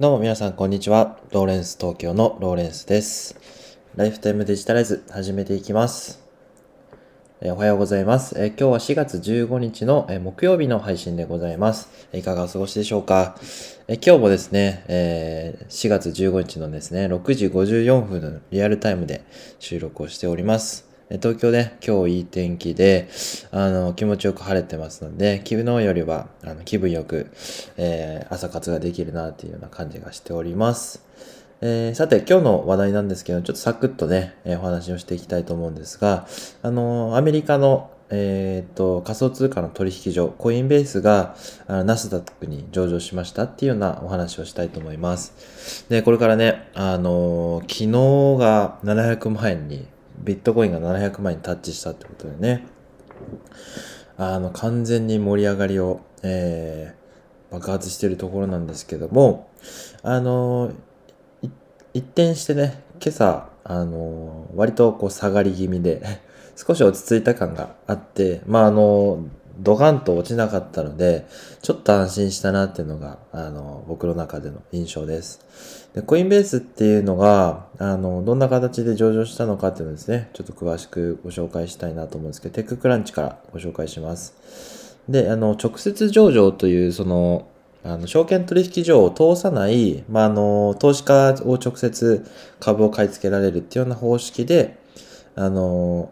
どうも皆さんこんにちは。ローレンス東京のローレンスです。ライフタイムデジタライズ始めていきます。えおはようございます。え今日は4月15日の、え木曜日の配信でございます。いかがお過ごしでしょうか、え今日もですね、え4月15日のですね、6時54分のリアルタイムで収録をしております。東京ね、今日いい天気で、あの、気持ちよく晴れてますので、昨日よりは、あの、気分よく、えー朝活ができるなっていうような感じがしております。えーさて、今日の話題なんですけど、ちょっとサクッとね、えーお話をしていきたいと思うんですが、あのーアメリカの、えっと、仮想通貨の取引所、コインベースが、あナスダックに上場しましたっていうようなお話をしたいと思います。で、これからね、あの昨日が700万円に、ビットコインが700万円にタッチしたってことでね、あの、完全に盛り上がりを、えー爆発してるところなんですけども、あの、一転してね、今朝、あの、割とこう下がり気味で、少し落ち着いた感があって、まあ、あの、ドカンと落ちなかったので、ちょっと安心したなっていうのが、あの、僕の中での印象です。で、コインベースっていうのが、あの、どんな形で上場したのかっていうのですね、ちょっと詳しくご紹介したいなと思うんですけど、テッククランチからご紹介します。で、あの、直接上場という、その、あの、証券取引所を通さない、まあ、あの、投資家を直接株を買い付けられるっていうような方式で、あの、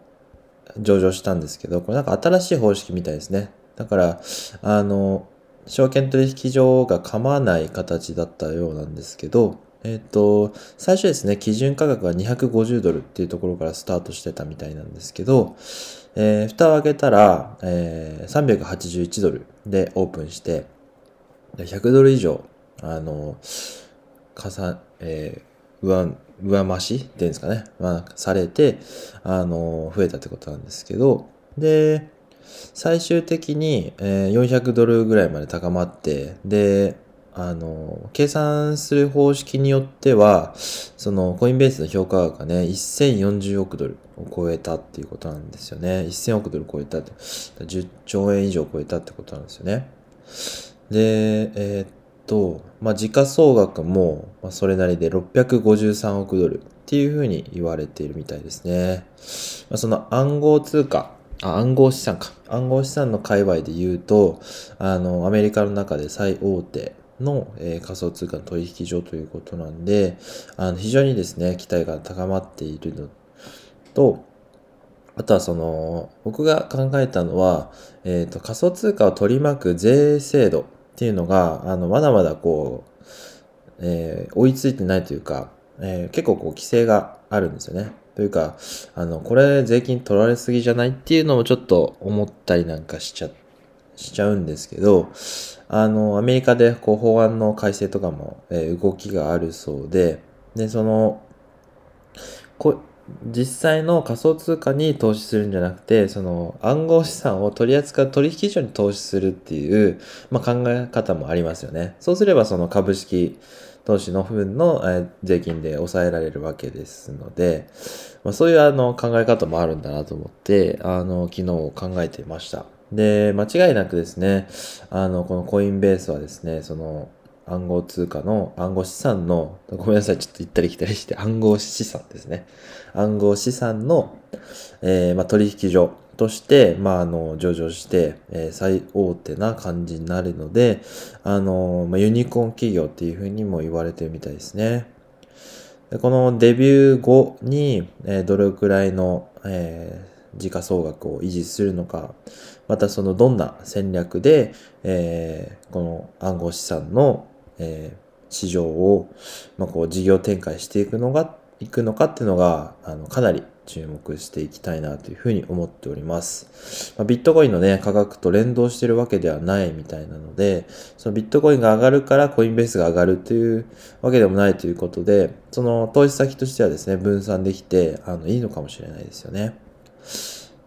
上場したんですけど、これなんか新しい方式みたいですね。だから、あの、証券取引所が構わない形だったようなんですけど、えっ、と、最初ですね、基準価格が250ドルっていうところからスタートしてたみたいなんですけど、えー蓋を開けたら、えー381ドルでオープンして、100ドル以上、あの、かさ、えー上、上増しっていうんですかね、まあ、されて、あの、増えたってことなんですけど、で、最終的に、えー400ドルぐらいまで高まって、で、あの、計算する方式によっては、そのコインベースの評価額がね、1040億ドルを超えたっていうことなんですよね。1000億ドル超えたって、10兆円以上超えたってことなんですよね。で、えーっと、まあ、時価総額も、ま、それなりで653億ドルっていうふうに言われているみたいですね。まあ、その暗号通貨、あ、暗号資産か。暗号資産の界隈で言うと、あの、アメリカの中で最大手の、えー仮想通貨の取引所ということなんで、あの、非常にですね、期待が高まっているのと、あとはその、僕が考えたのは、えっ、と、仮想通貨を取り巻く税制度っていうのが、あの、まだまだこう、えー追いついてないというか、えー結構こう、規制があるんですよね。というか、あの、これ税金取られすぎじゃないっていうのもちょっと思ったりなんかしちゃ、しちゃうんですけど、あの、アメリカでこう、法案の改正とかも、えー動きがあるそうで、で、その、こ実際の仮想通貨に投資するんじゃなくて、その暗号資産を取り扱う取引所に投資するっていう、まあ、考え方もありますよね。そうすればその株式投資の分の、え税金で抑えられるわけですので、まあ、そういうあの考え方もあるんだなと思って、あの、昨日考えていました。で、間違いなくですね、あの、このコインベースはですね、その、暗号通貨の暗号資産の、ごめんなさい、ちょっと行ったり来たりして、暗号資産ですね。暗号資産の、えーまあ、取引所として、まあ、あの、上場して、えー最大手な感じになるので、あの、まあ、ユニコーン企業っていうふうにも言われてるみたいですね。でこのデビュー後に、えーどれくらいの、え時価総額を維持するのか、またそのどんな戦略で、えーこの暗号資産の、えー市場を、まあ、こう事業展開していくのが、いくのかっていうのが、あの、かなり注目していきたいなというふうに思っております。まあ、ビットコインのね、価格と連動してるわけではないみたいなので、そのビットコインが上がるからコインベースが上がるというわけでもないということで、その投資先としてはですね、分散できて、あの、いいのかもしれないですよね。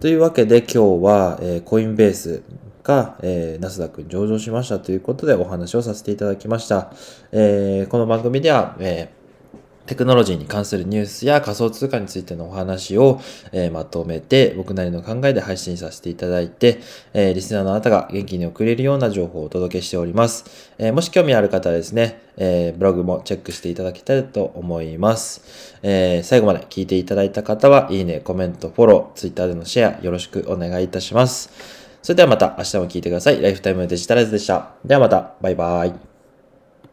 というわけで今日は、えーコインベースが、えーナスダックに上場しましたということでお話をさせていただきました。えーこの番組では、えーテクノロジーに関するニュースや仮想通貨についてのお話を、えー、まとめて僕なりの考えで配信させていただいて、えー、リスナーのあなたが元気に送れるような情報をお届けしております。えー、もし興味ある方はですね、えブログもチェックしていただきたいと思います。え最後まで聞いていただいた方は、いいね、コメント、フォロー、ツイッターでのシェアよろしくお願いいたします。それではまた明日も聞いてください。ライフタイムデジタライズでした。ではまた、バイバイ。